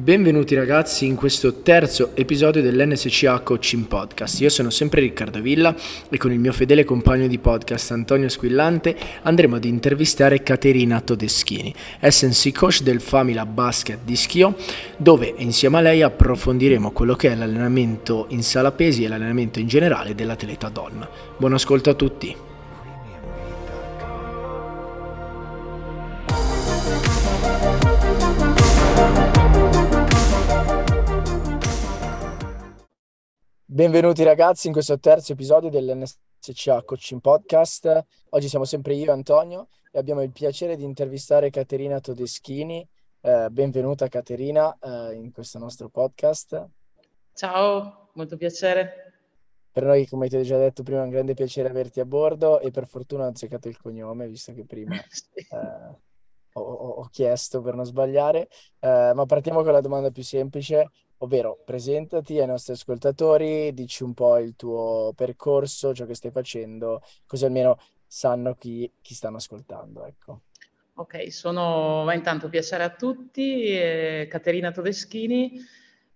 Benvenuti ragazzi in questo terzo episodio dell'NSCA Coaching Podcast. Io sono sempre Riccardo Villa e con il mio fedele compagno di podcast Antonio Squillante andremo ad intervistare Caterina Todeschini, SNC Coach del Famila Basket di Schio, dove insieme a lei approfondiremo quello che è l'allenamento in sala pesi e l'allenamento in generale dell'atleta donna. Buon ascolto a tutti! Benvenuti ragazzi in questo terzo episodio dell'NSCA Coaching Podcast. Oggi siamo sempre io e Antonio e abbiamo il piacere di intervistare Caterina Todeschini. Eh, benvenuta Caterina eh, in questo nostro podcast. Ciao, molto piacere. Per noi, come ti ho già detto prima, è un grande piacere averti a bordo e per fortuna ho azzeccato il cognome, visto che prima eh, ho, ho, chiesto per non sbagliare. Eh, ma partiamo con la domanda più semplice. Ovvero, presentati ai nostri ascoltatori, dici un po' il tuo percorso, ciò che stai facendo, così almeno sanno chi, chi stanno ascoltando. Ecco. Ok, sono va intanto piacere a tutti, eh, Caterina Todeschini,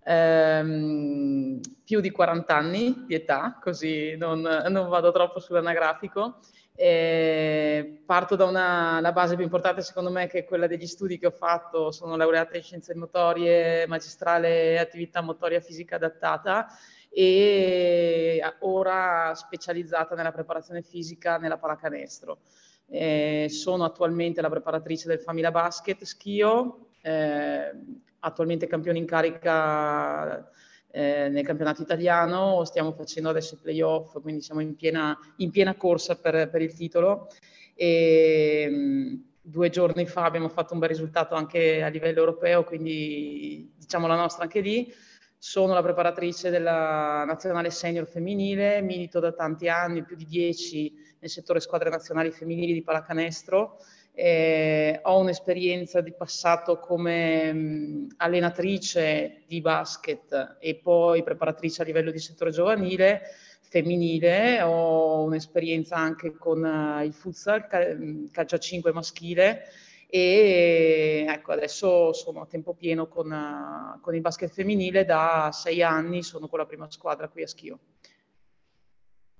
ehm, più di 40 anni di età, così non, non vado troppo sull'anagrafico. E parto da una, la base più importante secondo me che è quella degli studi che ho fatto, sono laureata in scienze motorie, magistrale attività motoria fisica adattata e ora specializzata nella preparazione fisica nella pallacanestro. Eh, sono attualmente la preparatrice del Famila Basket Schio, eh, attualmente campione in carica eh, nel campionato italiano, stiamo facendo adesso i playoff, quindi siamo in piena, in piena corsa per, per, il titolo. E, mh, due giorni fa abbiamo fatto un bel risultato anche a livello europeo, quindi diciamo la nostra anche lì. Sono la preparatrice della nazionale senior femminile, milito da tanti anni, più di dieci, nel settore squadre nazionali femminili di pallacanestro eh, ho un'esperienza di passato come mh, allenatrice di basket e poi preparatrice a livello di settore giovanile, femminile, ho un'esperienza anche con uh, il futsal, cal- calcio a 5 maschile e ecco, adesso sono a tempo pieno con, uh, con il basket femminile, da sei anni sono con la prima squadra qui a Schio.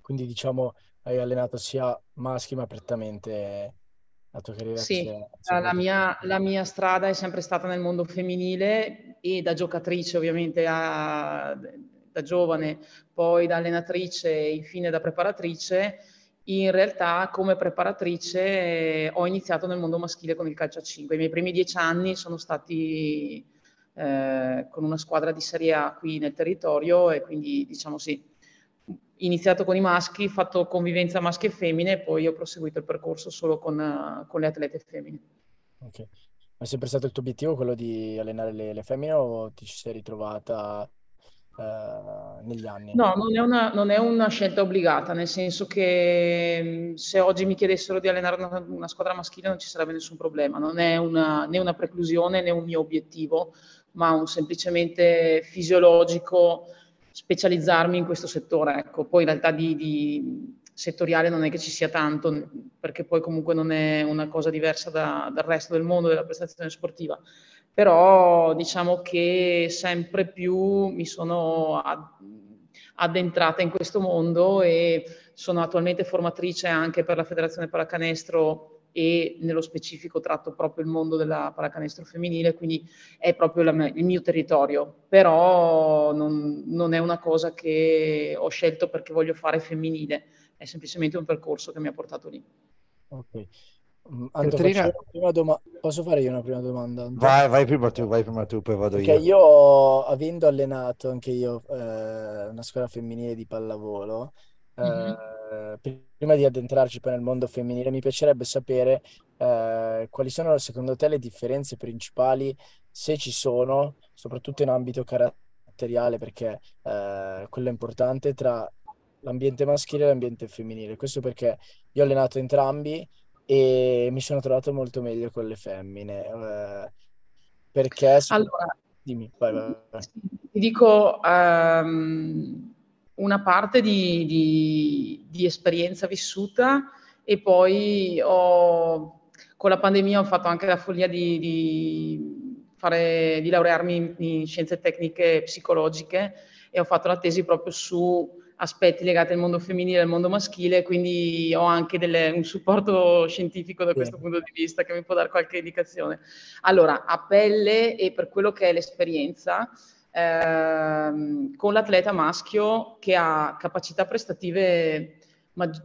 Quindi diciamo hai allenato sia maschi ma prettamente la tua carriera? Sì, la mia, la mia, strada è sempre stata nel mondo femminile e da giocatrice ovviamente a, da giovane, poi da allenatrice e infine da preparatrice. In realtà come preparatrice eh, ho iniziato nel mondo maschile con il calcio a 5. I miei primi dieci anni sono stati eh, con una squadra di Serie A qui nel territorio e quindi diciamo sì, iniziato con i maschi, fatto convivenza maschi e femmine e poi ho proseguito il percorso solo con, uh, con le atlete femmine. Ok, ma è sempre stato il tuo obiettivo quello di allenare le, le femmine o ti ci sei ritrovata uh, negli anni? No, non è, una, non è, una, scelta obbligata, nel senso che mm, se oggi mi chiedessero di allenare una, una squadra maschile non ci sarebbe nessun problema, non è una, né una preclusione né un mio obiettivo, ma un semplicemente fisiologico specializzarmi in questo settore. Ecco. Poi in realtà di, di, settoriale non è che ci sia tanto, perché poi comunque non è una cosa diversa da, dal resto del mondo della prestazione sportiva. Però diciamo che sempre più mi sono addentrata in questo mondo e sono attualmente formatrice anche per la Federazione Pallacanestro e nello specifico tratto proprio il mondo della pallacanestro femminile, quindi è proprio la, il mio territorio, però non, non, è una cosa che ho scelto perché voglio fare femminile, è semplicemente un percorso che mi ha portato lì. Ok. Mm, Anto, doma- posso fare io una prima domanda? Vai, vai prima tu, vai prima tu, poi vado Perché io. io, avendo allenato anche io eh, una scuola femminile di pallavolo, mm-hmm. Eh, prima di addentrarci poi nel mondo femminile, mi piacerebbe sapere eh, quali sono secondo te le differenze principali, se ci sono, soprattutto in ambito caratteriale, perché eh, quello è importante, tra l'ambiente maschile e l'ambiente femminile. Questo perché io ho allenato entrambi e mi sono trovato molto meglio con le femmine. Eh, perché... Allora, dimmi, vai, vai, vai. Ti dico... Um una parte di, di, di esperienza vissuta e poi ho, con la pandemia ho fatto anche la follia di, di fare, di laurearmi in, in scienze tecniche psicologiche e ho fatto la tesi proprio su aspetti legati al mondo femminile e al mondo maschile, quindi ho anche delle, un supporto scientifico da questo punto di vista che mi può dare qualche indicazione. Allora, a pelle e per quello che è l'esperienza, ehm, con l'atleta maschio che ha capacità prestative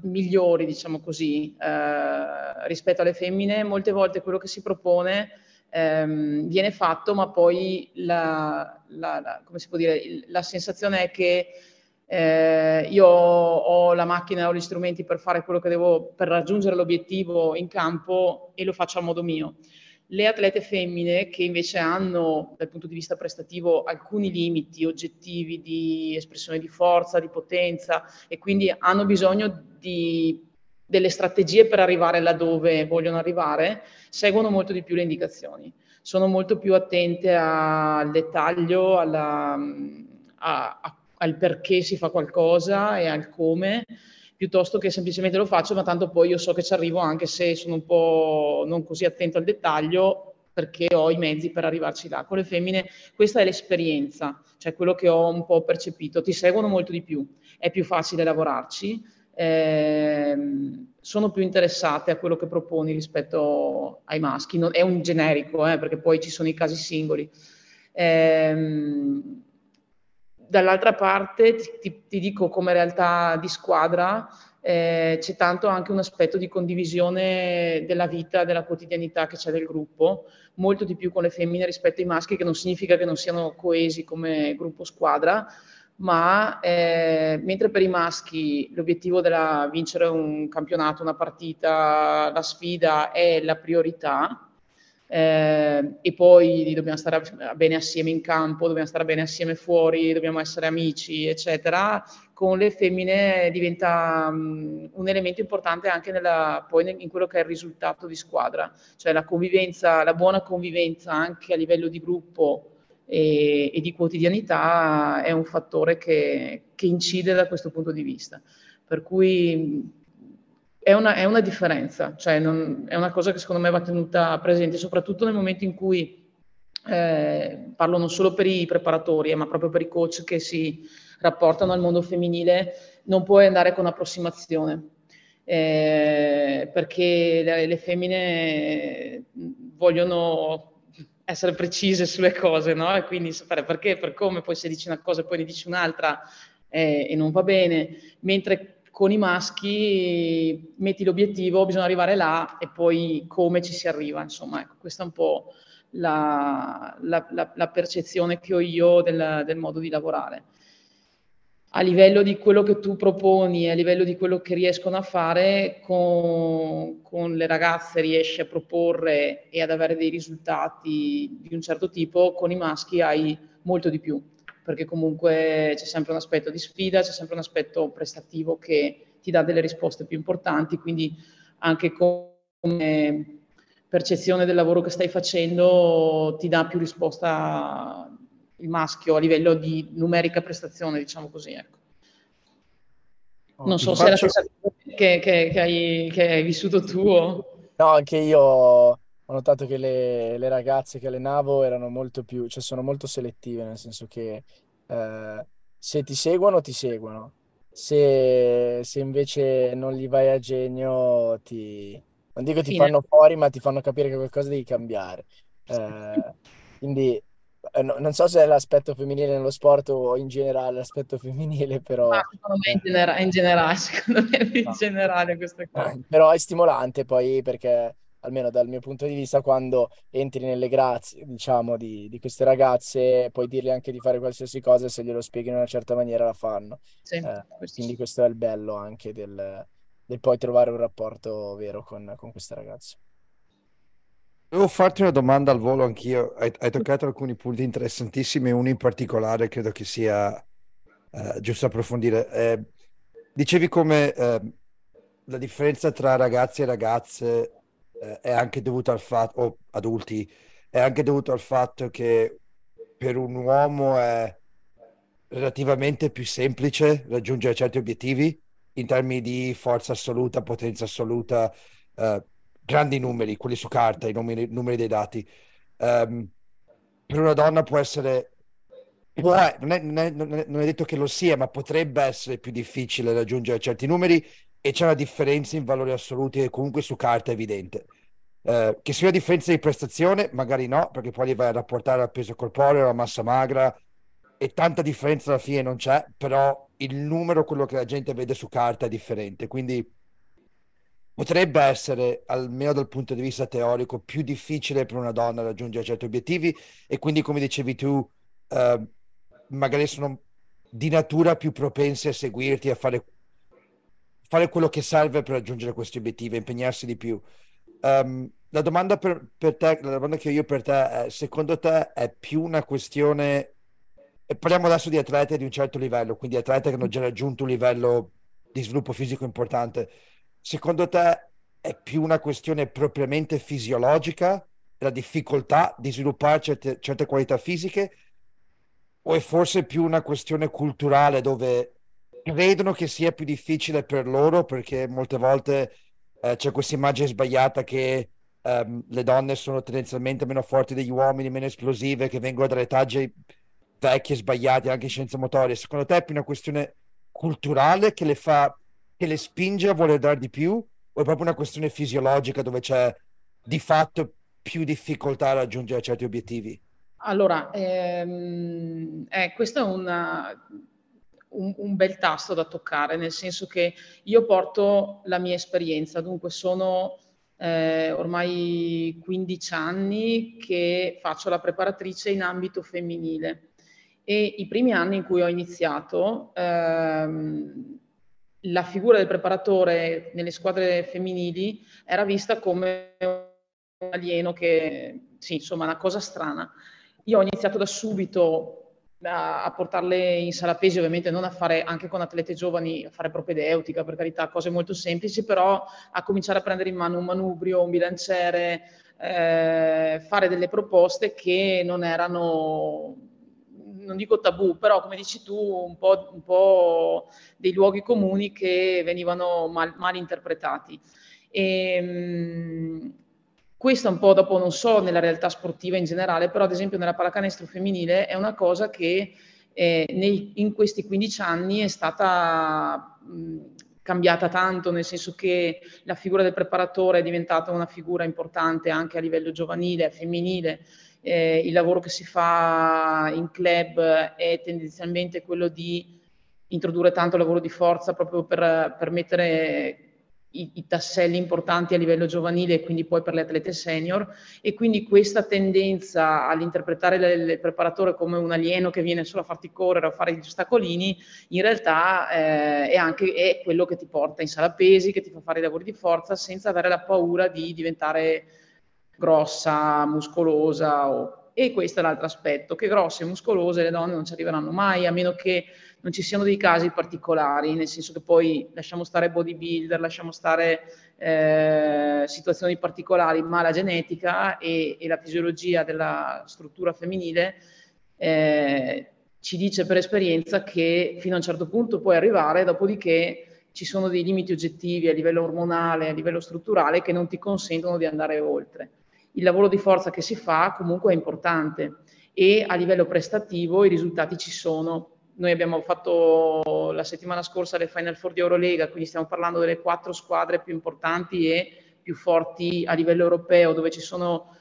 migliori, diciamo così, eh, rispetto alle femmine, molte volte quello che si propone ehm, viene fatto, ma poi la, la, la, come si può dire, la sensazione è che eh, io ho la macchina, ho gli strumenti per fare quello che devo, per raggiungere l'obiettivo in campo e lo faccio a modo mio. Le atlete femmine che invece hanno dal punto di vista prestativo alcuni limiti oggettivi di espressione di forza, di potenza e quindi hanno bisogno di delle strategie per arrivare laddove vogliono arrivare, seguono molto di più le indicazioni, sono molto più attente al dettaglio, alla, a, a, al perché si fa qualcosa e al come, piuttosto che semplicemente lo faccio, ma tanto poi io so che ci arrivo anche se sono un po' non così attento al dettaglio, perché ho i mezzi per arrivarci là. Con le femmine questa è l'esperienza, cioè quello che ho un po' percepito, ti seguono molto di più, è più facile lavorarci, eh, sono più interessate a quello che proponi rispetto ai maschi. Non, è un generico, eh, perché poi ci sono i casi singoli. Eh, dall'altra parte ti, ti, dico come realtà di squadra eh, c'è tanto anche un aspetto di condivisione della vita, della quotidianità che c'è del gruppo, molto di più con le femmine rispetto ai maschi, che non significa che non siano coesi come gruppo squadra, ma eh, mentre per i maschi l'obiettivo della vincere un campionato, una partita, la sfida è la priorità, eh, e poi dobbiamo stare bene assieme in campo, dobbiamo stare bene assieme fuori, dobbiamo essere amici, eccetera. Con le femmine diventa um, un elemento importante anche nella, poi in quello che è il risultato di squadra, cioè la convivenza, la buona convivenza anche a livello di gruppo e, e di quotidianità è un fattore che, che incide da questo punto di vista. Per cui è una, è una differenza, cioè non, è una cosa che secondo me va tenuta presente, soprattutto nel momento in cui eh, parlo non solo per i preparatori, eh, ma proprio per i coach che si rapportano al mondo femminile, non puoi andare con approssimazione. Eh, perché le, le, femmine vogliono essere precise sulle cose, no? E quindi sapere perché, per come, poi se dici una cosa e poi ne dici un'altra eh, e non va bene, mentre con i maschi metti l'obiettivo, bisogna arrivare là e poi come ci si arriva, insomma, ecco, questa è un po' la, la, la, la percezione che ho io del, del, modo di lavorare. A livello di quello che tu proponi, a livello di quello che riescono a fare, con, con le ragazze riesci a proporre e ad avere dei risultati di un certo tipo, con i maschi hai molto di più perché comunque c'è sempre un aspetto di sfida, c'è sempre un aspetto prestativo che ti dà delle risposte più importanti, quindi anche come percezione del lavoro che stai facendo ti dà più risposta il maschio a livello di numerica prestazione, diciamo così. Ecco. Oh, non so se faccio... è la stessa cosa che, che, che, hai, che hai vissuto tu. O... No, anche io ho notato che le, le, ragazze che allenavo erano molto più, cioè sono molto selettive, nel senso che eh, se ti seguono, ti seguono. Se, se, invece non gli vai a genio, ti, non dico ti Fine. fanno fuori, ma ti fanno capire che qualcosa devi cambiare. Eh, quindi eh, no, non so se è l'aspetto femminile nello sport o in generale l'aspetto femminile, però... Ma secondo me in, genera- in generale, secondo me in generale questa cosa. Però è stimolante poi perché almeno dal mio punto di vista, quando entri nelle grazie, diciamo, di, di queste ragazze, puoi dirgli anche di fare qualsiasi cosa e se glielo spieghi in una certa maniera la fanno. Sì, eh, quindi questo è il bello anche del, del poi trovare un rapporto vero con, con queste ragazze. Devo farti una domanda al volo anch'io. Hai, hai toccato alcuni punti interessantissimi, uno in particolare credo che sia uh, giusto approfondire. Eh, dicevi come eh, la differenza tra ragazzi e ragazze eh, è anche dovuto al fatto, o adulti, è anche dovuto al fatto che per un uomo è relativamente più semplice raggiungere certi obiettivi in termini di forza assoluta, potenza assoluta, eh, grandi numeri, quelli su carta, i numeri, numeri dei dati. Um, per una donna può essere può, non, è, non, è, non, è, detto che lo sia, ma potrebbe essere più difficile raggiungere certi numeri e c'è una differenza in valori assoluti che comunque su carta è evidente. Eh, che sia una differenza di prestazione, magari no, perché poi li vai a rapportare al peso corporeo, alla massa magra e tanta differenza alla fine non c'è, però il numero, quello che la gente vede su carta è differente, quindi potrebbe essere, almeno dal punto di vista teorico, più difficile per una donna raggiungere certi obiettivi e quindi, come dicevi tu, eh, magari sono di natura più propense a seguirti, a fare, fare quello che serve per raggiungere questi obiettivi, impegnarsi di più. Um, la domanda per, per, te, la domanda che ho io per te è, secondo te è più una questione, e parliamo adesso di atlete di un certo livello, quindi atlete che hanno già raggiunto un livello di sviluppo fisico importante, secondo te è più una questione propriamente fisiologica, la difficoltà di sviluppare certe, certe qualità fisiche, o è forse più una questione culturale dove credono che sia più difficile per loro perché molte volte eh, c'è questa immagine sbagliata che um, le donne sono tendenzialmente meno forti degli uomini, meno esplosive, che vengono dalle taglie vecchie, sbagliate, anche in scienze motorie. Secondo te è più una questione culturale che le fa, che le spinge a voler dare di più o è proprio una questione fisiologica dove c'è di fatto più difficoltà a raggiungere certi obiettivi? Allora, ehm, eh, questo è una, un, un, bel tasto da toccare, nel senso che io porto la mia esperienza, dunque sono eh, ormai 15 anni che faccio la preparatrice in ambito femminile e i primi anni in cui ho iniziato ehm, la figura del preparatore nelle squadre femminili era vista come un alieno che, sì, insomma, una cosa strana. Io ho iniziato da subito a, portarle in sala pesi, ovviamente non a fare anche con atlete giovani, a fare propedeutica, per carità, cose molto semplici, però a cominciare a prendere in mano un manubrio, un bilanciere, eh, fare delle proposte che non erano, non dico tabù, però come dici tu, un po', un po dei luoghi comuni che venivano mal, mal interpretati. E, questo un po' dopo non so nella realtà sportiva in generale, però ad esempio nella pallacanestro femminile è una cosa che eh, nei, in questi 15 anni è stata mh, cambiata tanto, nel senso che la figura del preparatore è diventata una figura importante anche a livello giovanile, femminile. Eh, il lavoro che si fa in club è tendenzialmente quello di introdurre tanto lavoro di forza proprio per mettere i, i, tasselli importanti a livello giovanile e quindi poi per le atlete senior e quindi questa tendenza all'interpretare il, preparatore come un alieno che viene solo a farti correre o a fare gli ostacolini in realtà eh, è anche è quello che ti porta in sala pesi, che ti fa fare i lavori di forza senza avere la paura di diventare grossa, muscolosa o... e questo è l'altro aspetto, che grosse e muscolose le donne non ci arriveranno mai a meno che non ci siano dei casi particolari, nel senso che poi lasciamo stare bodybuilder, lasciamo stare eh, situazioni particolari, ma la genetica e, e, la fisiologia della struttura femminile eh, ci dice per esperienza che fino a un certo punto puoi arrivare, dopodiché ci sono dei limiti oggettivi a livello ormonale, a livello strutturale che non ti consentono di andare oltre. Il lavoro di forza che si fa comunque è importante e a livello prestativo i risultati ci sono noi abbiamo fatto la settimana scorsa le Final Four di Eurolega, quindi stiamo parlando delle quattro squadre più importanti e più forti a livello europeo, dove ci sono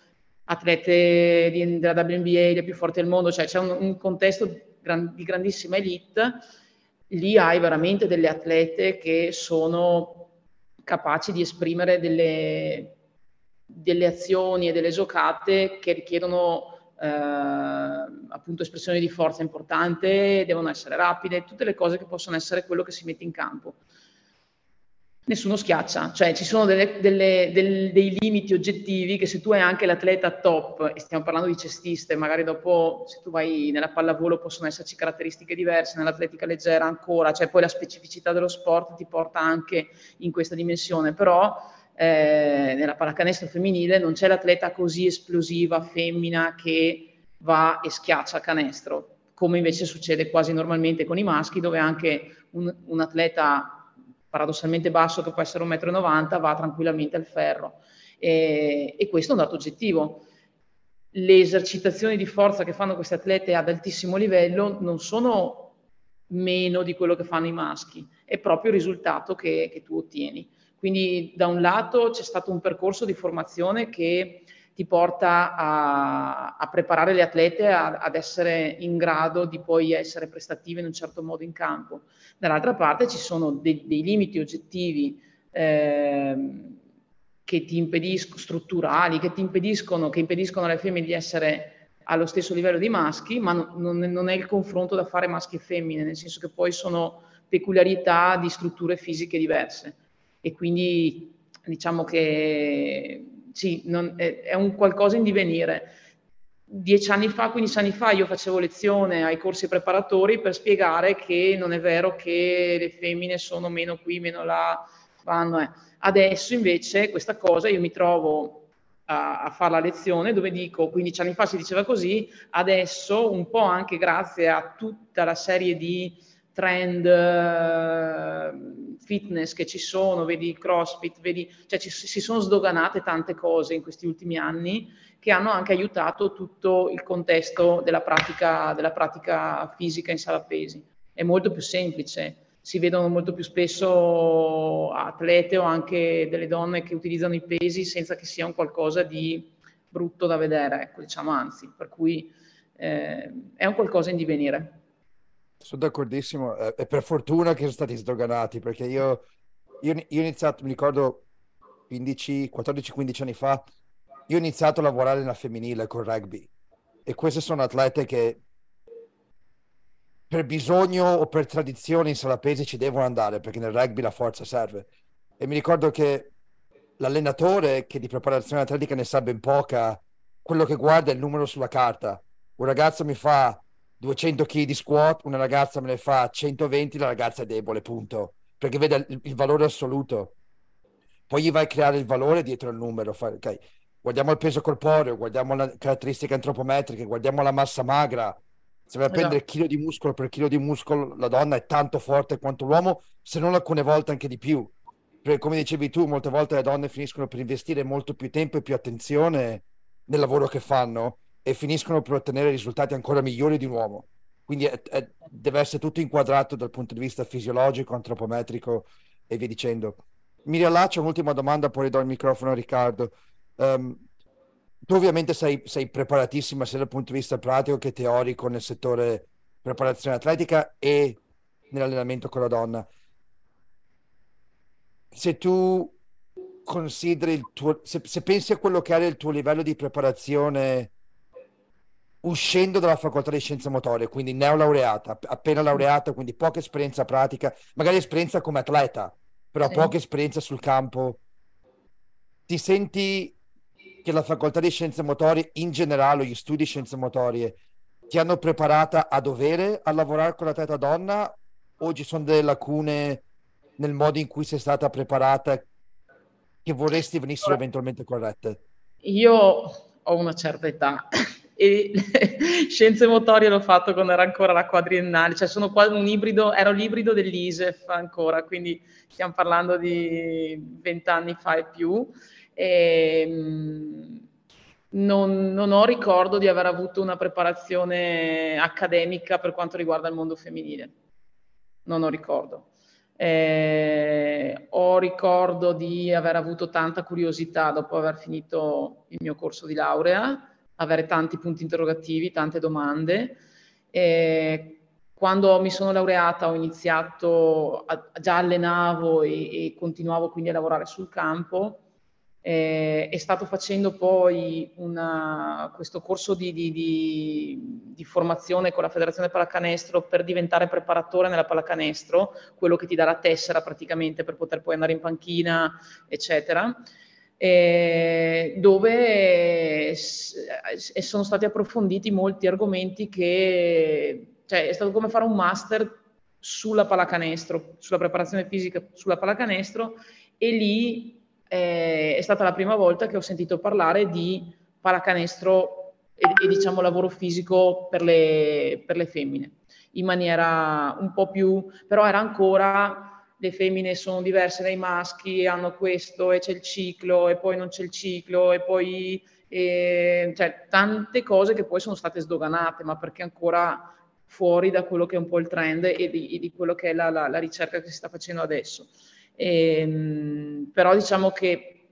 atlete della WNBA, le più forti del mondo, cioè c'è un, un contesto di grandissima elite. Lì hai veramente delle atlete che sono capaci di esprimere delle, delle azioni e delle giocate che richiedono eh, appunto espressioni di forza importante, devono essere rapide, tutte le cose che possono essere quello che si mette in campo. Nessuno schiaccia, cioè ci sono delle, delle, del, dei limiti oggettivi che se tu hai anche l'atleta top, e stiamo parlando di cestiste, magari dopo se tu vai nella pallavolo possono esserci caratteristiche diverse, nell'atletica leggera ancora, cioè poi la specificità dello sport ti porta anche in questa dimensione, però eh, nella pallacanestro femminile non c'è l'atleta così esplosiva femmina che va e schiaccia a canestro, come invece succede quasi normalmente con i maschi, dove anche un, un atleta paradossalmente basso, che può essere 1,90 m, va tranquillamente al ferro. E, e questo è un dato oggettivo. le esercitazioni di forza che fanno queste atlete ad altissimo livello non sono meno di quello che fanno i maschi, è proprio il risultato che, che tu ottieni. Quindi da un lato c'è stato un percorso di formazione che ti porta a, a preparare le atlete a, ad essere in grado di poi essere prestative in un certo modo in campo. Dall'altra parte ci sono dei, dei limiti oggettivi eh, che ti impediscono, strutturali, che ti impediscono, che impediscono alle femmine di essere allo stesso livello di maschi, ma non, non è il confronto da fare maschi e femmine, nel senso che poi sono peculiarità di strutture fisiche diverse. E quindi diciamo che sì, non, è, è, un qualcosa in divenire. Dieci anni fa, quindici anni fa, io facevo lezione ai corsi preparatori per spiegare che non è vero che le femmine sono meno qui, meno là, fanno. Eh. Adesso invece questa cosa io mi trovo a, a fare la lezione dove dico 15 anni fa si diceva così, adesso un po' anche grazie a tutta la serie di trend uh, fitness che ci sono, vedi CrossFit, vedi, cioè ci, si sono sdoganate tante cose in questi ultimi anni che hanno anche aiutato tutto il contesto della pratica, della pratica fisica in sala pesi. È molto più semplice, si vedono molto più spesso atlete o anche delle donne che utilizzano i pesi senza che sia un qualcosa di brutto da vedere, ecco, diciamo anzi, per cui eh, è un qualcosa in divenire. Sono d'accordissimo, e eh, per fortuna che sono stati sdoganati, perché io, io, io ho iniziato, mi ricordo 15, 14-15 anni fa, io ho iniziato a lavorare nella femminile con rugby e queste sono atlete che per bisogno o per tradizione in sala pesi ci devono andare, perché nel rugby la forza serve. E mi ricordo che l'allenatore che di preparazione atletica ne sa ben poca, quello che guarda è il numero sulla carta. Un ragazzo mi fa 200 kg di squat, una ragazza me ne fa 120, la ragazza è debole, punto. Perché vede il, il valore assoluto. Poi gli vai a creare il valore dietro il numero. Fa, okay. Guardiamo il peso corporeo, guardiamo le caratteristiche antropometriche, guardiamo la massa magra. Se vai a prendere esatto. chilo di muscolo per chilo di muscolo, la donna è tanto forte quanto l'uomo, se non alcune volte anche di più. Perché come dicevi tu, molte volte le donne finiscono per investire molto più tempo e più attenzione nel lavoro che fanno e finiscono per ottenere risultati ancora migliori di un uomo. Quindi è, è, deve essere tutto inquadrato dal punto di vista fisiologico, antropometrico e via dicendo. Mi riallaccio un'ultima domanda, poi do il microfono a Riccardo. Um, tu ovviamente sei, sei, preparatissima sia dal punto di vista pratico che teorico nel settore preparazione atletica e nell'allenamento con la donna. Se tu consideri il tuo, se, se pensi a quello che era il tuo livello di preparazione uscendo dalla facoltà di scienze motorie, quindi neolaureata, appena laureata, quindi poca esperienza pratica, magari esperienza come atleta, però sì. poca esperienza sul campo. Ti senti che la facoltà di scienze motorie in generale, gli studi di scienze motorie, ti hanno preparata a dovere a lavorare con l'atleta donna o ci sono delle lacune nel modo in cui sei stata preparata che vorresti venissero eventualmente corrette? Io ho una certa età e scienze motorie l'ho fatto quando era ancora la quadriennale, cioè sono un ibrido, ero l'ibrido dell'ISEF ancora, quindi stiamo parlando di vent'anni fa e più. E, ehm, non, non, ho ricordo di aver avuto una preparazione accademica per quanto riguarda il mondo femminile, non ho ricordo. Eh, ho ricordo di aver avuto tanta curiosità dopo aver finito il mio corso di laurea avere tanti punti interrogativi, tante domande. E quando mi sono laureata ho iniziato, a, già allenavo e, e, continuavo quindi a lavorare sul campo eh, e stato facendo poi una, questo corso di, di, di, di, formazione con la Federazione Pallacanestro per diventare preparatore nella pallacanestro, quello che ti dà la tessera praticamente per poter poi andare in panchina, eccetera eh, dove sono stati approfonditi molti argomenti che, cioè è stato come fare un master sulla pallacanestro, sulla preparazione fisica sulla pallacanestro e lì eh, è stata la prima volta che ho sentito parlare di pallacanestro e, e diciamo lavoro fisico per le, per le femmine in maniera un po' più, però era ancora le femmine sono diverse dai maschi, hanno questo e c'è il ciclo e poi non c'è il ciclo e poi e, cioè, tante cose che poi sono state sdoganate, ma perché ancora fuori da quello che è un po' il trend e di, di quello che è la, la, la, ricerca che si sta facendo adesso. E, ehm, però diciamo che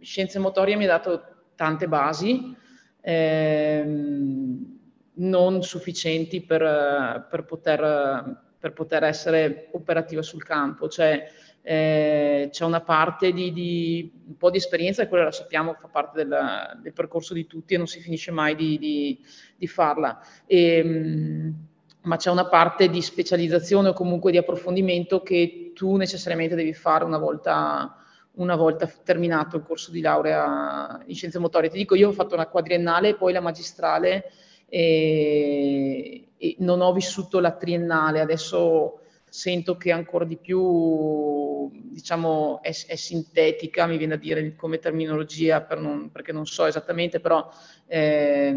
scienze motorie mi ha dato tante basi, ehm, non sufficienti per, per, poter, per, poter, essere operativa sul campo. Cioè, eh, c'è una parte di, di, un po' di esperienza e quella la sappiamo fa parte del, del percorso di tutti e non si finisce mai di, di, di farla. E, ehm, ma c'è una parte di specializzazione o comunque di approfondimento che tu necessariamente devi fare una volta, una volta terminato il corso di laurea in scienze motorie. Ti dico, io ho fatto una quadriennale e poi la magistrale e, e non ho vissuto la triennale, adesso sento che ancora di più, diciamo, è, è, sintetica, mi viene a dire come terminologia, per non, perché non so esattamente, però eh,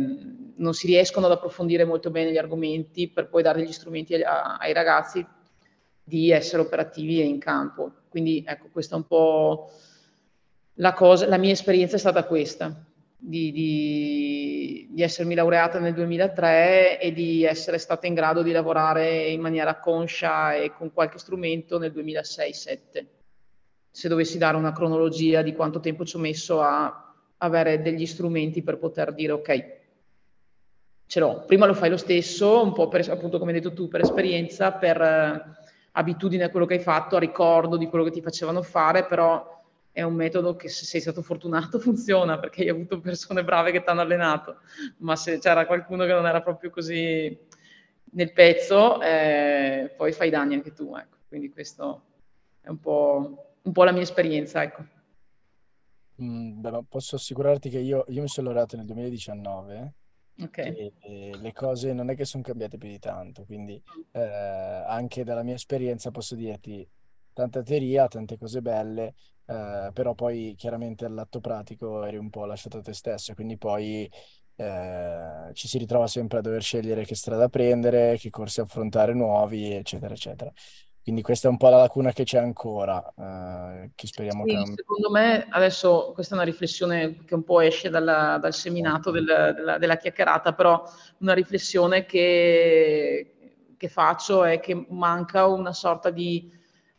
non si riescono ad approfondire molto bene gli argomenti per poi dare gli strumenti ai, ai ragazzi di essere operativi e in campo. Quindi ecco, questa è un po' la cosa, la mia esperienza è stata questa di, di, di, essermi laureata nel 2003 e di essere stata in grado di lavorare in maniera conscia e con qualche strumento nel 2006-2007. Se dovessi dare una cronologia di quanto tempo ci ho messo a avere degli strumenti per poter dire ok, ce l'ho. Prima lo fai lo stesso, un po' per, appunto come hai detto tu, per esperienza, per eh, abitudine a quello che hai fatto, a ricordo di quello che ti facevano fare, però è un metodo che se sei stato fortunato funziona perché hai avuto persone brave che ti hanno allenato, ma se c'era qualcuno che non era proprio così nel pezzo, eh, poi fai danni anche tu. Ecco. Quindi questo è un po', un po la mia esperienza. Ecco. Mm, beh, posso assicurarti che io, io mi sono laureato nel 2019 okay. e, e, le cose non è che sono cambiate più di tanto, quindi eh, anche dalla mia esperienza posso dirti tanta teoria, tante cose belle, eh, però poi chiaramente all'atto pratico eri un po' lasciato a te stesso, quindi poi eh, ci si ritrova sempre a dover scegliere che strada prendere, che corsi affrontare nuovi, eccetera, eccetera. Quindi questa è un po' la lacuna che c'è ancora, eh, che speriamo sì, cambi. Secondo me adesso questa è una riflessione che un po' esce dalla, dal seminato del, della, della, chiacchierata, però una riflessione che, che, faccio è che manca una sorta di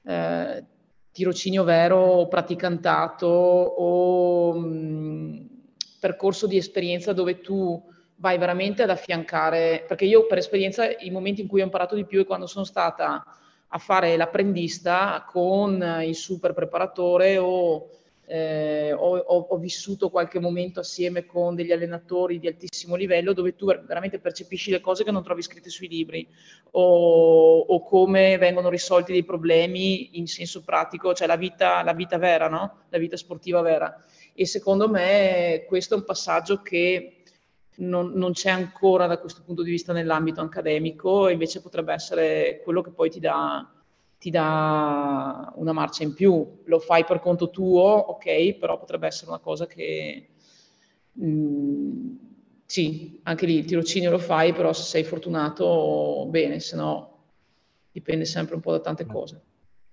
eh, tirocinio vero o praticantato o mh, percorso di esperienza dove tu vai veramente ad affiancare, perché io per esperienza i momenti in cui ho imparato di più è quando sono stata a fare l'apprendista con il super preparatore o eh, ho, ho, vissuto qualche momento assieme con degli allenatori di altissimo livello dove tu veramente percepisci le cose che non trovi scritte sui libri o, o come vengono risolti dei problemi in senso pratico, cioè la vita, la vita vera, no? la vita sportiva vera. E secondo me questo è un passaggio che non, non, c'è ancora da questo punto di vista nell'ambito accademico, invece potrebbe essere quello che poi ti dà ti dà una marcia in più. Lo fai per conto tuo, ok, però potrebbe essere una cosa che... Mh, mm, sì, anche lì il tirocinio lo fai, però se sei fortunato, bene, se no dipende sempre un po' da tante cose.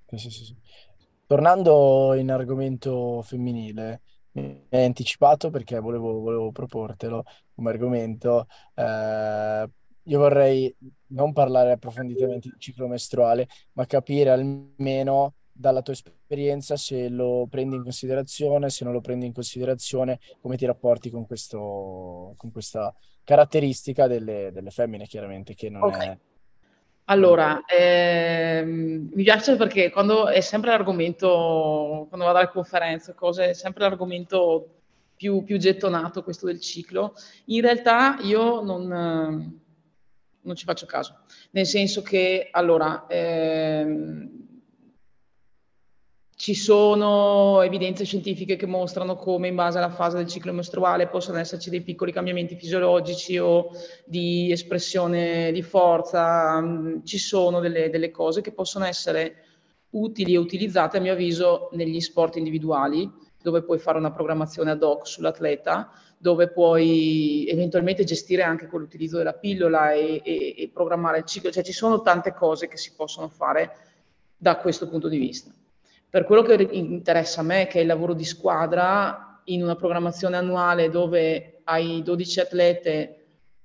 Sì, sì, sì. Tornando in argomento femminile, mi hai anticipato perché volevo, volevo proportelo come argomento. Eh, io vorrei non parlare approfonditamente di ciclo mestruale, ma capire almeno dalla tua esperienza se lo prendi in considerazione, se non lo prendi in considerazione, come ti rapporti con, questo, con questa caratteristica delle, delle femmine, chiaramente, che non okay. è... Allora, ehm, mi piace perché quando è sempre l'argomento, quando vado alle conferenze, cose, è sempre l'argomento più, più gettonato questo del ciclo. In realtà io non non ci faccio caso. Nel senso che, allora, ehm, ci sono evidenze scientifiche che mostrano come in base alla fase del ciclo mestruale possono esserci dei piccoli cambiamenti fisiologici o di espressione di forza, ci sono delle, delle cose che possono essere utili e utilizzate a mio avviso negli sport individuali, dove puoi fare una programmazione ad hoc sull'atleta, dove puoi eventualmente gestire anche con l'utilizzo della pillola e, e, e, programmare il ciclo, cioè ci sono tante cose che si possono fare da questo punto di vista. Per quello che interessa a me, che è il lavoro di squadra, in una programmazione annuale dove hai 12 atlete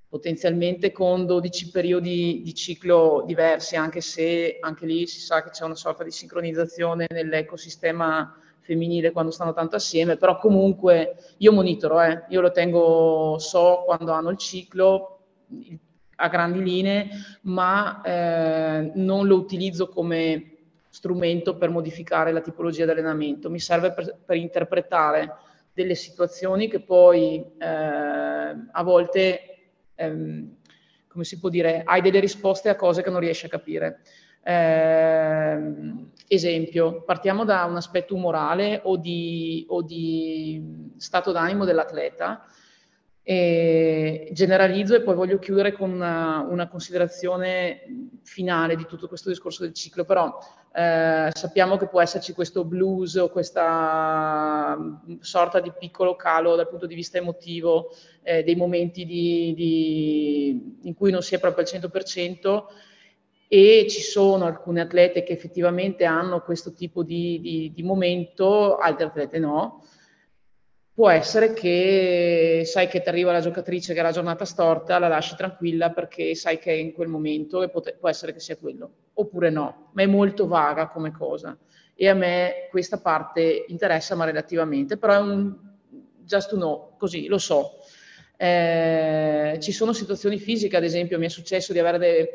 potenzialmente con 12 periodi di ciclo diversi, anche se anche lì si sa che c'è una sorta di sincronizzazione nell'ecosistema femminile quando stanno tanto assieme, però comunque io monitoro, eh, io lo tengo, so quando hanno il ciclo a grandi linee, ma eh, non lo utilizzo come strumento per modificare la tipologia di allenamento, mi serve per, per interpretare delle situazioni che poi eh, a volte ehm, come si può dire, hai delle risposte a cose che non riesci a capire. Eh, esempio, partiamo da un aspetto umorale o di, o di stato d'animo dell'atleta. E generalizzo e poi voglio chiudere con una, una, considerazione finale di tutto questo discorso del ciclo, però eh, sappiamo che può esserci questo blues o questa sorta di piccolo calo dal punto di vista emotivo, eh, dei momenti di, di, in cui non si è proprio al 100% e ci sono alcune atlete che effettivamente hanno questo tipo di, di momento, altre atlete no può essere che sai che ti arriva la giocatrice che ha la giornata storta, la lasci tranquilla perché sai che è in quel momento e pot- può essere che sia quello, oppure no, ma è molto vaga come cosa. E a me questa parte interessa, ma relativamente, però è un just to know, così lo so. Eh, ci sono situazioni fisiche, ad esempio, mi è successo di avere de-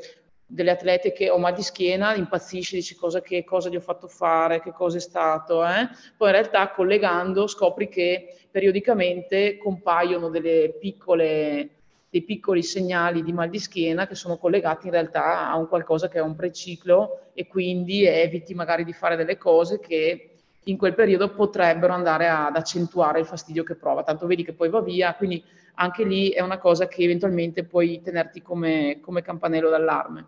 delle atlete che ho mal di schiena, impazzisci, dici cosa, che cosa gli ho fatto fare, che cosa è stato, eh? poi in realtà collegando scopri che periodicamente compaiono piccole, dei piccoli segnali di mal di schiena che sono collegati in realtà a un qualcosa che è un preciclo e quindi eviti magari di fare delle cose che in quel periodo potrebbero andare ad accentuare il fastidio che prova, tanto vedi che poi va via, quindi anche lì è una cosa che eventualmente puoi tenerti come, come campanello d'allarme.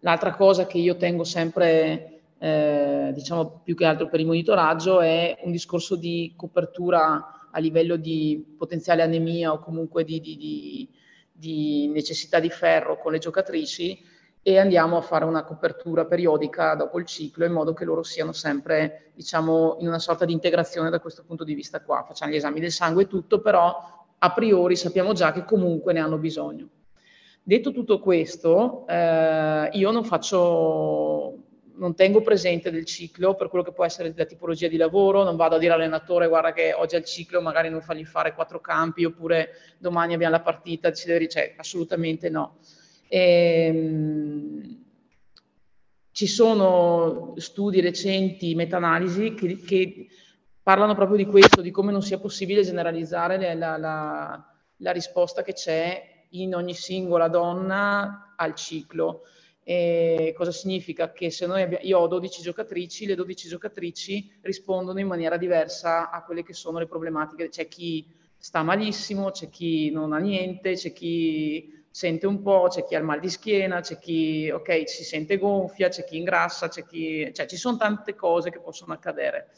L'altra cosa che io tengo sempre, eh, diciamo più che altro per il monitoraggio, è un discorso di copertura a livello di potenziale anemia o comunque di, di, di, di necessità di ferro con le giocatrici e andiamo a fare una copertura periodica dopo il ciclo in modo che loro siano sempre diciamo in una sorta di integrazione da questo punto di vista qua. Facciamo gli esami del sangue e tutto però a priori sappiamo già che comunque ne hanno bisogno Detto tutto questo, eh, io non faccio, non tengo presente del ciclo per quello che può essere la tipologia di lavoro, non vado a dire all'allenatore guarda che oggi è il ciclo, magari non fargli fare quattro campi oppure domani abbiamo la partita, cioè, assolutamente no. E, ehm, ci sono studi recenti, meta-analisi, che, che, parlano proprio di questo, di come non sia possibile generalizzare la, la, la risposta che c'è in ogni singola donna al ciclo. E cosa significa? Che se noi abbiamo, io ho 12 giocatrici, le 12 giocatrici rispondono in maniera diversa a quelle che sono le problematiche. C'è chi sta malissimo, c'è chi non ha niente, c'è chi sente un po', c'è chi ha il mal di schiena, c'è chi ok, si sente gonfia, c'è chi ingrassa, c'è chi... cioè ci sono tante cose che possono accadere.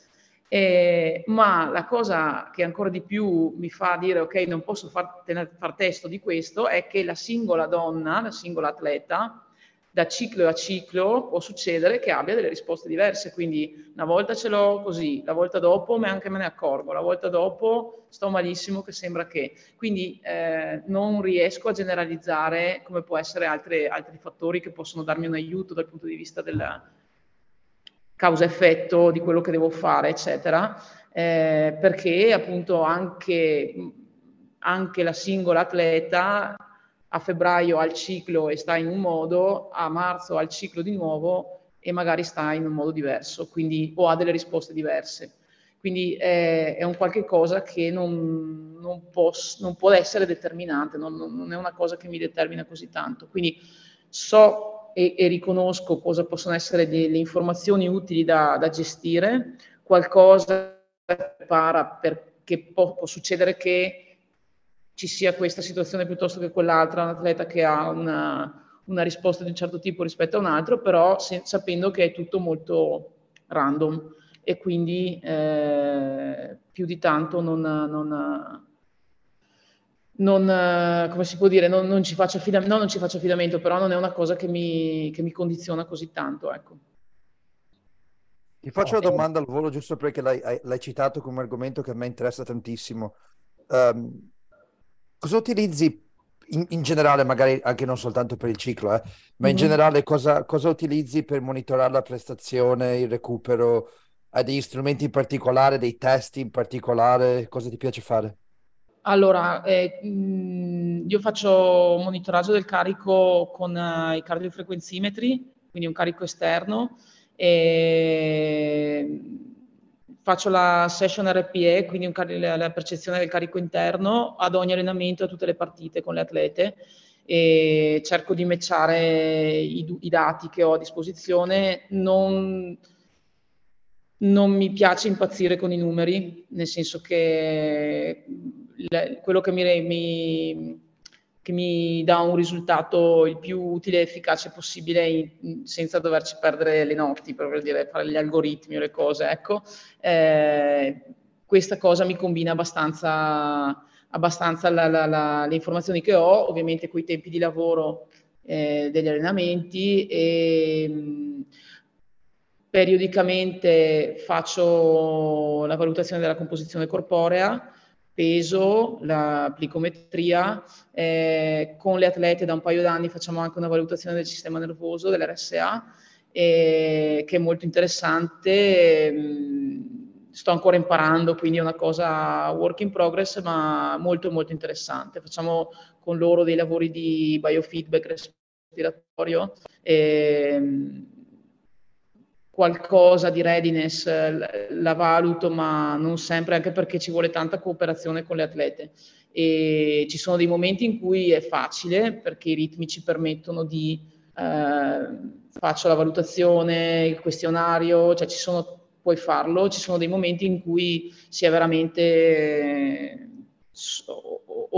Eh, ma la cosa che ancora di più mi fa dire ok, non posso far, tener, far testo di questo è che la singola donna, la singola atleta, da ciclo a ciclo può succedere che abbia delle risposte diverse, quindi una volta ce l'ho così, la volta dopo anche me ne accorgo, la volta dopo sto malissimo che sembra che. Quindi eh, non riesco a generalizzare come può essere altre, altri fattori che possono darmi un aiuto dal punto di vista della, causa-effetto di quello che devo fare, eccetera, eh, perché appunto anche, anche la singola atleta a febbraio ha il ciclo e sta in un modo, a marzo ha il ciclo di nuovo e magari sta in un modo diverso, quindi, o ha delle risposte diverse. Quindi è, è un qualche cosa che non, non, posso, non può essere determinante, non, non, è una cosa che mi determina così tanto. Quindi so e, e riconosco cosa possono essere delle informazioni utili da, da gestire, qualcosa para perché può, può succedere che ci sia questa situazione piuttosto che quell'altra, un atleta che ha una, una, risposta di un certo tipo rispetto a un altro, però se, sapendo che è tutto molto random e quindi eh, più di tanto non, non, non, eh, come si può dire, non, non, ci faccio affidamento, no, non ci faccio affidamento, però non è una cosa che mi, che mi condiziona così tanto, ecco. Ti faccio una domanda al volo giusto perché l'hai, l'hai citato come argomento che a me interessa tantissimo. Um, cosa utilizzi in, in, generale, magari anche non soltanto per il ciclo, eh, ma in mm-hmm. generale cosa, cosa, utilizzi per monitorare la prestazione, il recupero? Hai degli strumenti in particolare, dei test in particolare? Cosa ti piace fare? Allora, eh, io faccio monitoraggio del carico con uh, i cardiofrequenzimetri, quindi un carico esterno, e faccio la session RPE, quindi un, la percezione del carico interno ad ogni allenamento, a tutte le partite con le atlete e cerco di matchare i, i dati che ho a disposizione. Non, non mi piace impazzire con i numeri, nel senso che quello che mi, mi, che mi, dà un risultato il più utile e efficace possibile in, senza doverci perdere le notti, per dire, fare gli algoritmi o le cose. Ecco, eh, questa cosa mi combina abbastanza, abbastanza la, la, la, le informazioni che ho, ovviamente con i tempi di lavoro eh, degli allenamenti e mh, periodicamente faccio la valutazione della composizione corporea peso, la plicometria. Eh, con le atlete da un paio d'anni facciamo anche una valutazione del sistema nervoso, dell'RSA, eh, che è molto interessante. Mm, sto ancora imparando, quindi è una cosa work in progress, ma molto molto interessante. Facciamo con loro dei lavori di biofeedback respiratorio. Eh, qualcosa di readiness la valuto, ma non sempre, anche perché ci vuole tanta cooperazione con le atlete. E ci sono dei momenti in cui è facile perché i ritmi ci permettono di eh, faccio la valutazione, il questionario, cioè ci sono, puoi farlo, ci sono dei momenti in cui si è veramente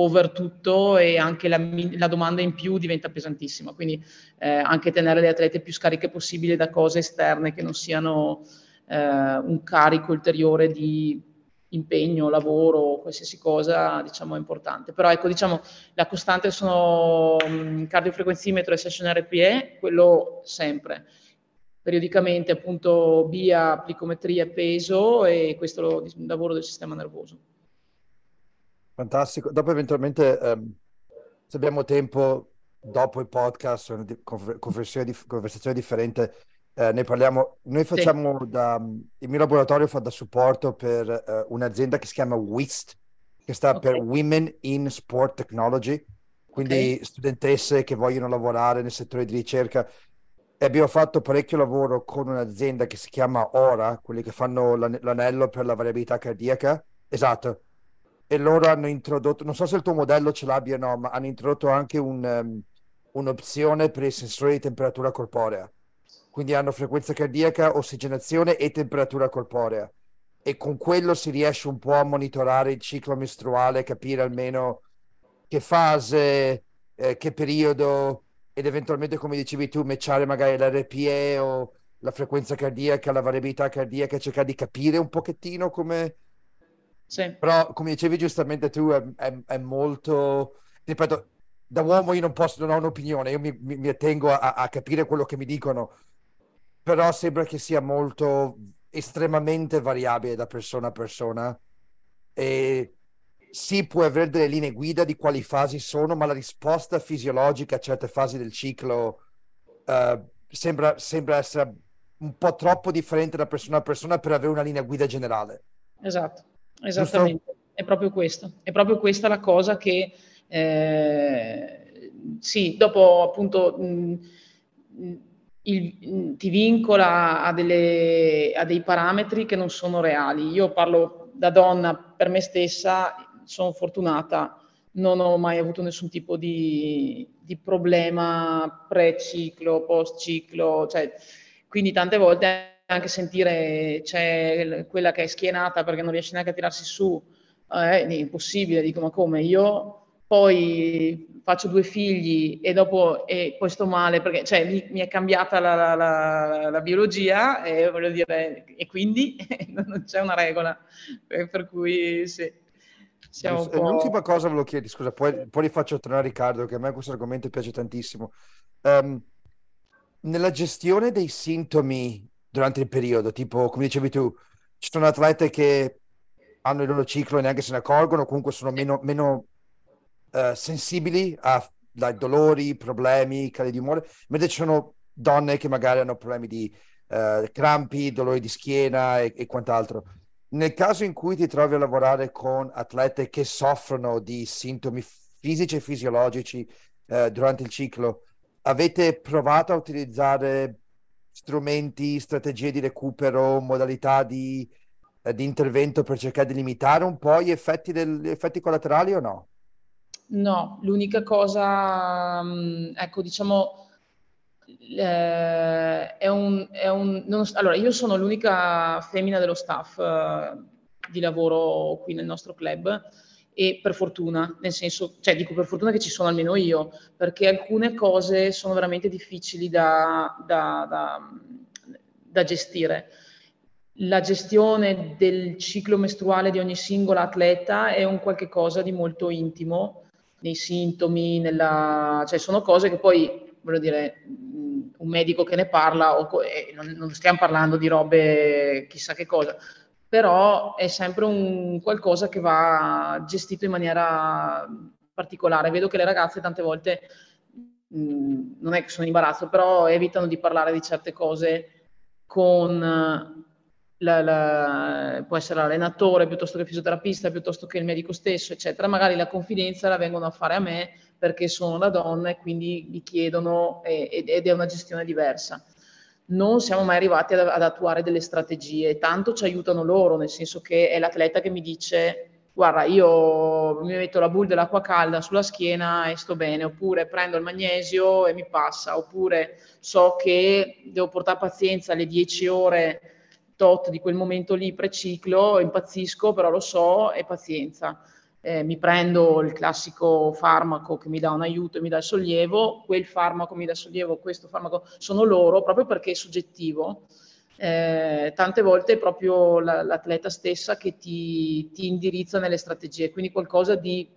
over tutto e anche la, la, domanda in più diventa pesantissima. Quindi eh, anche tenere le atlete più scariche possibile da cose esterne che non siano eh, un carico ulteriore di impegno, lavoro, qualsiasi cosa, diciamo, è importante. Però ecco, diciamo, la costante sono um, cardiofrequenzimetro e session RPE, quello sempre. Periodicamente appunto via plicometria peso e questo è il lavoro del sistema nervoso. Fantastico. Dopo eventualmente, um, se abbiamo tempo, dopo il podcast, una conversazione, conversazione differente, eh, ne parliamo. Noi facciamo sì. da... Il mio laboratorio fa da supporto per uh, un'azienda che si chiama WIST, che sta okay. per Women in Sport Technology, quindi okay. studentesse che vogliono lavorare nel settore di ricerca. E abbiamo fatto parecchio lavoro con un'azienda che si chiama Ora, quelli che fanno l'an- l'anello per la variabilità cardiaca. Esatto e loro hanno introdotto, non so se il tuo modello ce l'abbia o no, ma hanno introdotto anche un, um, un'opzione per i sensori di temperatura corporea. Quindi hanno frequenza cardiaca, ossigenazione e temperatura corporea. E con quello si riesce un po' a monitorare il ciclo mestruale, capire almeno che fase, eh, che periodo, ed eventualmente, come dicevi tu, matchare magari l'RPE o la frequenza cardiaca, la variabilità cardiaca, cercare di capire un pochettino come sì. Però, come dicevi giustamente tu, è, è, è, molto... Ripeto, da uomo io non posso, non ho un'opinione, io mi, mi, mi attengo a, a, capire quello che mi dicono, però sembra che sia molto estremamente variabile da persona a persona e sì, puoi avere delle linee guida di quali fasi sono, ma la risposta fisiologica a certe fasi del ciclo uh, sembra, sembra essere un po' troppo differente da persona a persona per avere una linea guida generale. Esatto. Esattamente, Giusto? è proprio questo, è proprio questa la cosa che eh, sì, dopo appunto mh, il, ti vincola a, delle, a dei parametri che non sono reali. Io parlo da donna per me stessa, sono fortunata, non ho mai avuto nessun tipo di, di problema pre-ciclo, post-ciclo, cioè, quindi tante volte anche sentire c'è quella che è schienata perché non riesce neanche a tirarsi su, eh, è impossibile, dico ma come io poi faccio due figli e dopo e poi sto male perché cioè, mi, mi, è cambiata la, la, la, biologia e voglio dire e quindi non c'è una regola per cui sì. Siamo L'ultima cosa ve lo chiedo, scusa, poi, poi rifaccio tornare Riccardo, che a me questo argomento piace tantissimo. Um, nella gestione dei sintomi durante il periodo, tipo come dicevi tu, ci sono atlete che hanno il loro ciclo e neanche se ne accorgono, comunque sono meno, meno uh, sensibili a dai, dolori, problemi, cali di umore, mentre ci sono donne che magari hanno problemi di uh, crampi, dolori di schiena e, e quant'altro. Nel caso in cui ti trovi a lavorare con atlete che soffrono di sintomi fisici e fisiologici uh, durante il ciclo, avete provato a utilizzare strumenti, strategie di recupero, modalità di, eh, di intervento per cercare di limitare un po' gli effetti, del, gli effetti collaterali o no? No, l'unica cosa, mm, ecco, diciamo, eh, è un... È un non, allora, io sono l'unica femmina dello staff eh, di lavoro qui nel nostro club e per fortuna, nel senso, cioè dico per fortuna che ci sono almeno io, perché alcune cose sono veramente difficili da, da, da, da gestire. La gestione del ciclo mestruale di ogni singola atleta è un qualche cosa di molto intimo nei sintomi, nella... cioè sono cose che poi, voglio dire, un medico che ne parla, o, non, non stiamo parlando di robe chissà che cosa, però è sempre un qualcosa che va gestito in maniera particolare. Vedo che le ragazze tante volte non è che sono in imbarazzo, però evitano di parlare di certe cose con la, la, può essere l'allenatore piuttosto che il fisioterapista, piuttosto che il medico stesso, eccetera. Magari la confidenza la vengono a fare a me perché sono una donna e quindi mi chiedono eh, ed è una gestione diversa non siamo mai arrivati ad, ad, attuare delle strategie, tanto ci aiutano loro, nel senso che è l'atleta che mi dice guarda io mi metto la bull dell'acqua calda sulla schiena e sto bene, oppure prendo il magnesio e mi passa, oppure so che devo portare pazienza alle 10 ore tot di quel momento lì preciclo, impazzisco, però lo so e pazienza eh, mi prendo il classico farmaco che mi dà un aiuto e mi dà il sollievo, quel farmaco mi dà sollievo, questo farmaco sono loro, proprio perché è soggettivo. Eh, tante volte è proprio la, l'atleta stessa che ti, ti, indirizza nelle strategie, quindi qualcosa di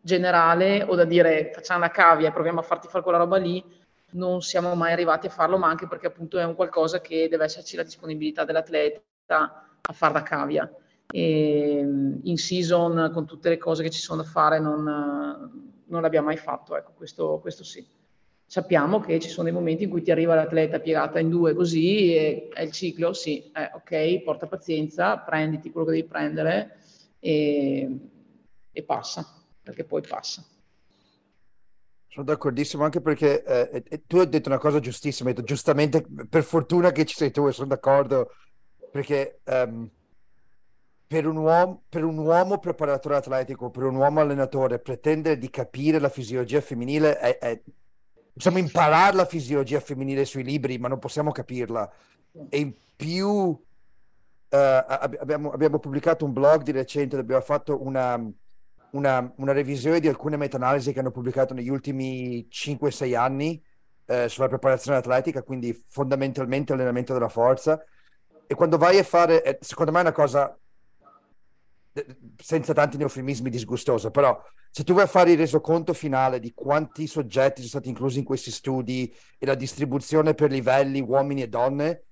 generale o da dire facciamo la cavia e proviamo a farti fare quella roba lì, non siamo mai arrivati a farlo, ma anche perché appunto è un qualcosa che deve esserci la disponibilità dell'atleta a far da cavia e in season con tutte le cose che ci sono da fare non, non l'abbiamo mai fatto, ecco, questo, questo, sì. Sappiamo che ci sono dei momenti in cui ti arriva l'atleta piegata in due così, e è il ciclo, sì, eh, ok, porta pazienza, prenditi quello che devi prendere e, e passa, perché poi passa. Sono d'accordissimo anche perché eh tu hai detto una cosa giustissima, hai detto giustamente, per fortuna che ci sei tu e sono d'accordo, perché um, per un, uomo, per un uomo preparatore atletico, per un uomo allenatore, pretendere di capire la fisiologia femminile è, è... possiamo imparare la fisiologia femminile sui libri, ma non possiamo capirla. E in più uh, abbiamo, abbiamo, pubblicato un blog di recente abbiamo fatto una, una, una revisione di alcune meta-analisi che hanno pubblicato negli ultimi 5-6 anni uh, sulla preparazione atletica, quindi fondamentalmente allenamento della forza. E quando vai a fare, secondo me è una cosa senza tanti neufemismi disgustoso, però se tu vai a fare il resoconto finale di quanti soggetti sono stati inclusi in questi studi e la distribuzione per livelli uomini e donne,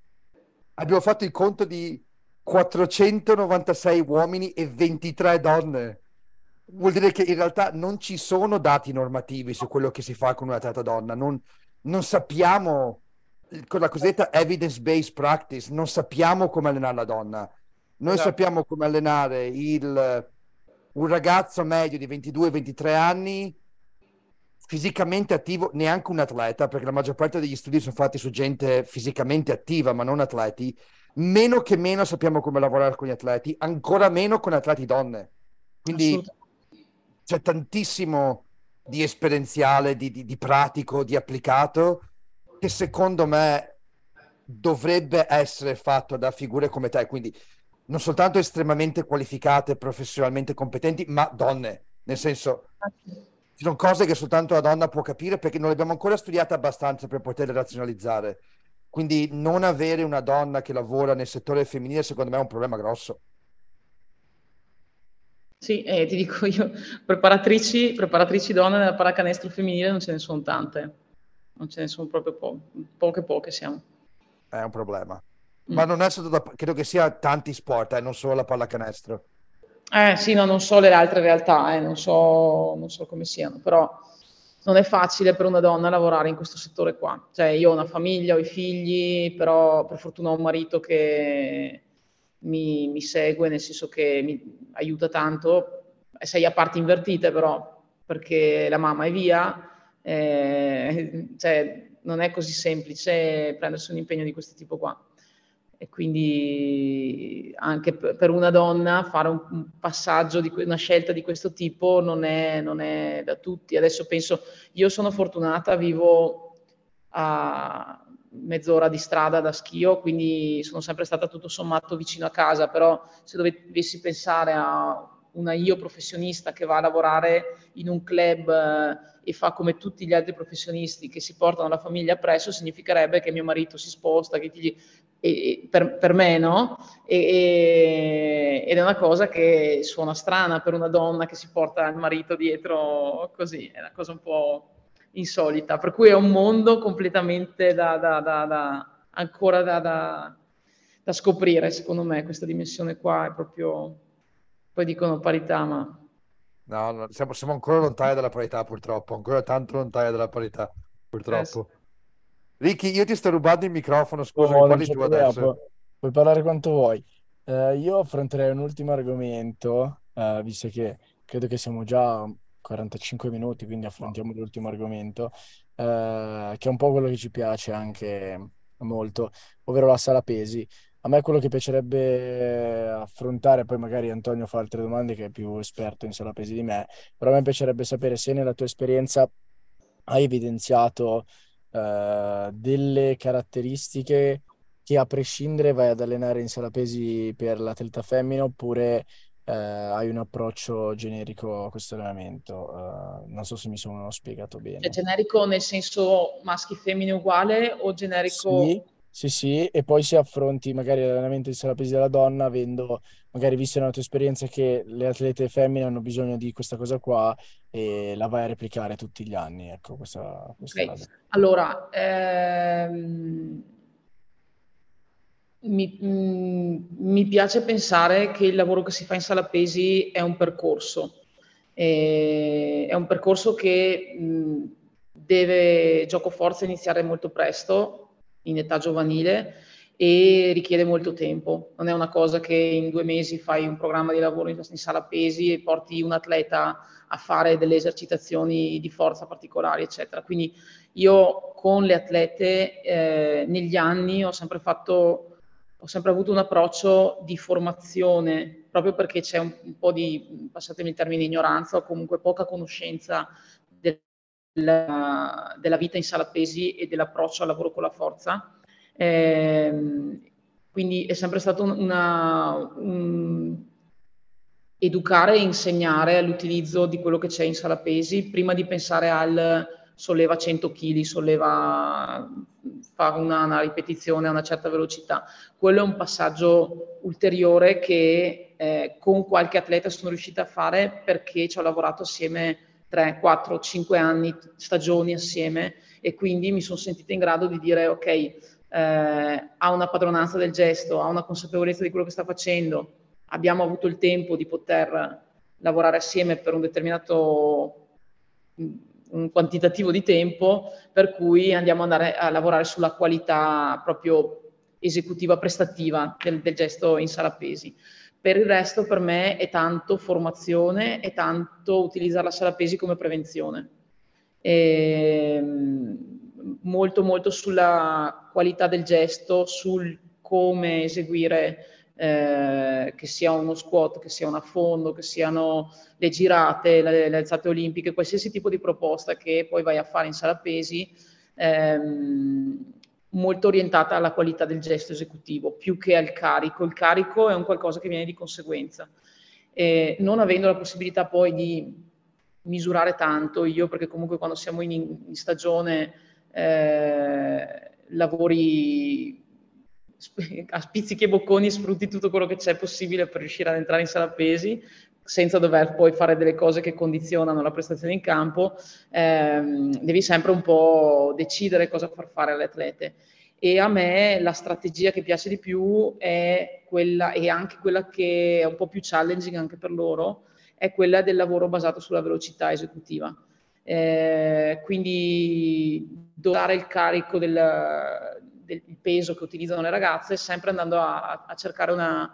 abbiamo fatto il conto di 496 uomini e 23 donne. Vuol dire che in realtà non ci sono dati normativi su quello che si fa con una tratta donna, non, non sappiamo con la cosiddetta evidence-based practice, non sappiamo come allenare la donna noi esatto. sappiamo come allenare il, un ragazzo medio di 22-23 anni fisicamente attivo, neanche un atleta, perché la maggior parte degli studi sono fatti su gente fisicamente attiva, ma non atleti. Meno che meno sappiamo come lavorare con gli atleti, ancora meno con atleti donne. Quindi c'è tantissimo di esperienziale, di, di, di pratico, di applicato, che secondo me dovrebbe essere fatto da figure come te. Quindi non soltanto estremamente qualificate, professionalmente competenti, ma donne, nel senso ci sono cose che soltanto la donna può capire perché non le abbiamo ancora studiate abbastanza per poterle razionalizzare. Quindi non avere una donna che lavora nel settore femminile secondo me è un problema grosso. Sì, eh, ti dico io, preparatrici, preparatrici donne nella paracanestro femminile non ce ne sono tante, non ce ne sono proprio po- poche poche siamo. È un problema. Ma non è stato da... credo che sia tanti sport, eh, non solo la pallacanestro. Eh sì, no, non so le altre realtà, eh, non, so, non so come siano, però non è facile per una donna lavorare in questo settore qua. Cioè, io ho una famiglia, ho i figli, però per fortuna ho un marito che mi, mi segue, nel senso che mi aiuta tanto. Sei a parti invertite, però, perché la mamma è via, eh, cioè, non è così semplice prendersi un impegno di questo tipo qua e quindi anche per una donna fare un, passaggio, di, una scelta di questo tipo non è, non è da tutti. Adesso penso, io sono fortunata, vivo a mezz'ora di strada da Schio, quindi sono sempre stata tutto sommato vicino a casa, però se dovessi pensare a una io professionista che va a lavorare in un club eh, e fa come tutti gli altri professionisti che si portano la famiglia presso, significherebbe che mio marito si sposta, che gli, e, per, per, me no, e, ed è una cosa che suona strana per una donna che si porta il marito dietro così, è una cosa un po' insolita, per cui è un mondo completamente da, da, da, da ancora da, scoprire, secondo me, questa dimensione qua è proprio, poi dicono parità, ma... No, no siamo, siamo, ancora lontani dalla parità purtroppo, ancora tanto lontani dalla parità purtroppo. Eh, Ricky, io ti sto rubando il microfono, scusa, oh, parli tu adesso. Pu- puoi parlare quanto vuoi. Uh, io affronterei un ultimo argomento, uh, visto che credo che siamo già a 45 minuti, quindi affrontiamo l'ultimo argomento, uh, che è un po' quello che ci piace anche molto, ovvero la sala pesi. A me quello che piacerebbe affrontare, poi magari Antonio fa altre domande che è più esperto in sala pesi di me, però a me piacerebbe sapere se nella tua esperienza hai evidenziato uh, delle caratteristiche che a prescindere vai ad allenare in sala pesi per l'atleta femmina oppure uh, hai un approccio generico a questo allenamento. Uh, non so se mi sono spiegato bene. Cioè, generico nel senso maschi-femmine uguale o generico... Sì sì, sì, e poi se affronti magari l'allenamento di sala pesi della donna, avendo magari visto nella tua esperienza che le atlete femmine hanno bisogno di questa cosa qua e la vai a replicare tutti gli anni. Ecco, questa, questa okay. Allora, ehm, mi, mh, mm, mi, piace pensare che il lavoro che si fa in sala pesi è un percorso. E, è un percorso che mh, mm, deve, gioco forza, iniziare molto presto in età giovanile e richiede molto tempo. Non è una cosa che in due mesi fai un programma di lavoro in, sala pesi e porti un atleta a fare delle esercitazioni di forza particolari, eccetera. Quindi io con le atlete eh, negli anni ho sempre fatto, ho sempre avuto un approccio di formazione, proprio perché c'è un, un po' di, passatemi il termine, ignoranza o comunque poca conoscenza della, della vita in sala pesi e dell'approccio al lavoro con la forza. Eh, quindi è sempre stato una, un, educare e insegnare l'utilizzo di quello che c'è in sala pesi prima di pensare al solleva 100 kg, solleva, fa una, una, ripetizione a una certa velocità. Quello è un passaggio ulteriore che eh, con qualche atleta sono riuscita a fare perché ci ho lavorato assieme 3, 4, 5 anni, stagioni assieme e quindi mi sono sentita in grado di dire ok, eh, ha una padronanza del gesto, ha una consapevolezza di quello che sta facendo, abbiamo avuto il tempo di poter lavorare assieme per un determinato un quantitativo di tempo, per cui andiamo a lavorare sulla qualità proprio esecutiva, prestativa del, del gesto in sala pesi. Per il resto per me è tanto formazione e tanto utilizzare la sala pesi come prevenzione. E, ehm, molto molto sulla qualità del gesto, sul come eseguire eh, che sia uno squat, che sia un affondo, che siano le girate, le, le alzate olimpiche, qualsiasi tipo di proposta che poi vai a fare in sala pesi, ehm, molto orientata alla qualità del gesto esecutivo più che al carico. Il carico è un qualcosa che viene di conseguenza. E non avendo la possibilità poi di misurare tanto, io perché comunque quando siamo in, in stagione eh, lavori a spizzichi e bocconi, sfrutti tutto quello che c'è possibile per riuscire ad entrare in sala pesi, senza dover poi fare delle cose che condizionano la prestazione in campo, ehm, devi sempre un po' decidere cosa far fare alle atlete. e a me la strategia che piace di più è quella, e anche quella che è un po' più challenging anche per loro, è quella del lavoro basato sulla velocità esecutiva. Eh, quindi dosare il carico del, del, peso che utilizzano le ragazze sempre andando a, a cercare una,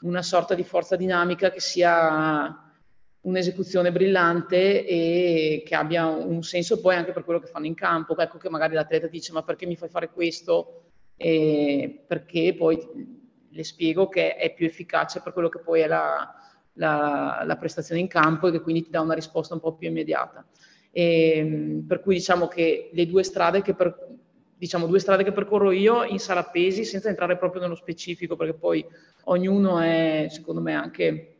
una sorta di forza dinamica che sia un'esecuzione brillante e che abbia un senso poi anche per quello che fanno in campo. Ecco che magari l'atleta dice ma perché mi fai fare questo? E perché poi le spiego che è più efficace per quello che poi è la, la, la prestazione in campo e che quindi ti dà una risposta un po' più immediata. E, per cui diciamo che le due strade che, per, diciamo, due strade che percorro io in sala pesi, senza entrare proprio nello specifico, perché poi ognuno è, secondo me, anche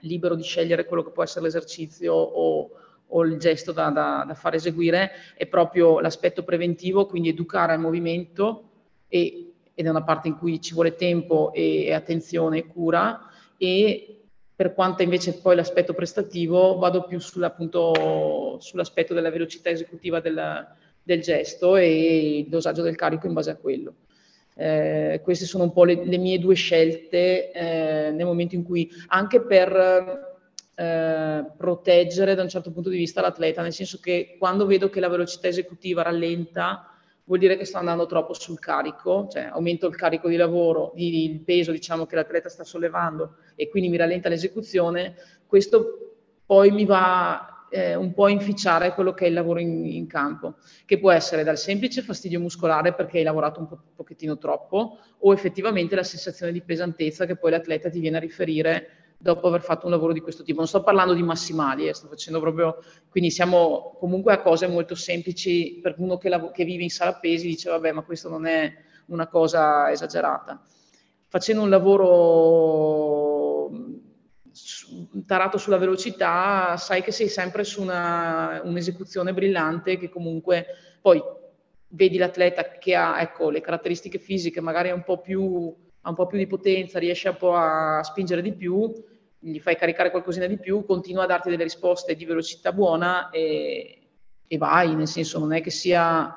libero di scegliere quello che può essere l'esercizio o, o il gesto da, da, da, far eseguire, è proprio l'aspetto preventivo, quindi educare al movimento e, ed è una parte in cui ci vuole tempo e, e attenzione e cura e per quanto invece poi l'aspetto prestativo vado più sull'aspetto della velocità esecutiva del, del, gesto e il dosaggio del carico in base a quello. Eh, queste sono un po' le, le mie due scelte eh, nel momento in cui, anche per eh, proteggere da un certo punto di vista l'atleta, nel senso che quando vedo che la velocità esecutiva rallenta, vuol dire che sto andando troppo sul carico, cioè aumento il carico di lavoro, il peso diciamo che l'atleta sta sollevando e quindi mi rallenta l'esecuzione, questo poi mi va eh, un po' a inficiare quello che è il lavoro in, in, campo, che può essere dal semplice fastidio muscolare perché hai lavorato un, po', pochettino troppo o effettivamente la sensazione di pesantezza che poi l'atleta ti viene a riferire dopo aver fatto un lavoro di questo tipo. Non sto parlando di massimali, eh, sto facendo proprio, quindi siamo comunque a cose molto semplici per uno che, lav- che vive in sala pesi dice vabbè ma questo non è una cosa esagerata. Facendo un lavoro tarato sulla velocità, sai che sei sempre su una, un'esecuzione brillante che comunque poi vedi l'atleta che ha ecco, le caratteristiche fisiche, magari un po' più ha un po' più di potenza, riesce un po' a spingere di più, gli fai caricare qualcosina di più, continua a darti delle risposte di velocità buona e, e vai, nel senso non è che sia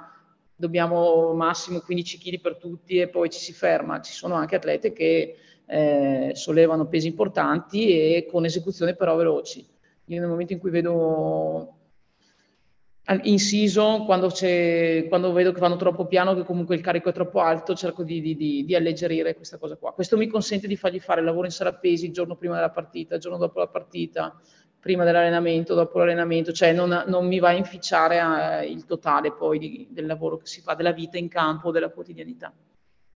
dobbiamo massimo 15 kg per tutti e poi ci si ferma, ci sono anche atlete che eh, sollevano pesi importanti e con esecuzioni però veloci. Io nel momento in cui vedo inciso quando, quando, vedo che vanno troppo piano, che comunque il carico è troppo alto, cerco di, di, di, di, alleggerire questa cosa qua. Questo mi consente di fargli fare il lavoro in sala il giorno prima della partita, il giorno dopo la partita, prima dell'allenamento, dopo l'allenamento, cioè non, non mi va a inficiare a, il totale poi del lavoro che si fa, della vita in campo, della quotidianità.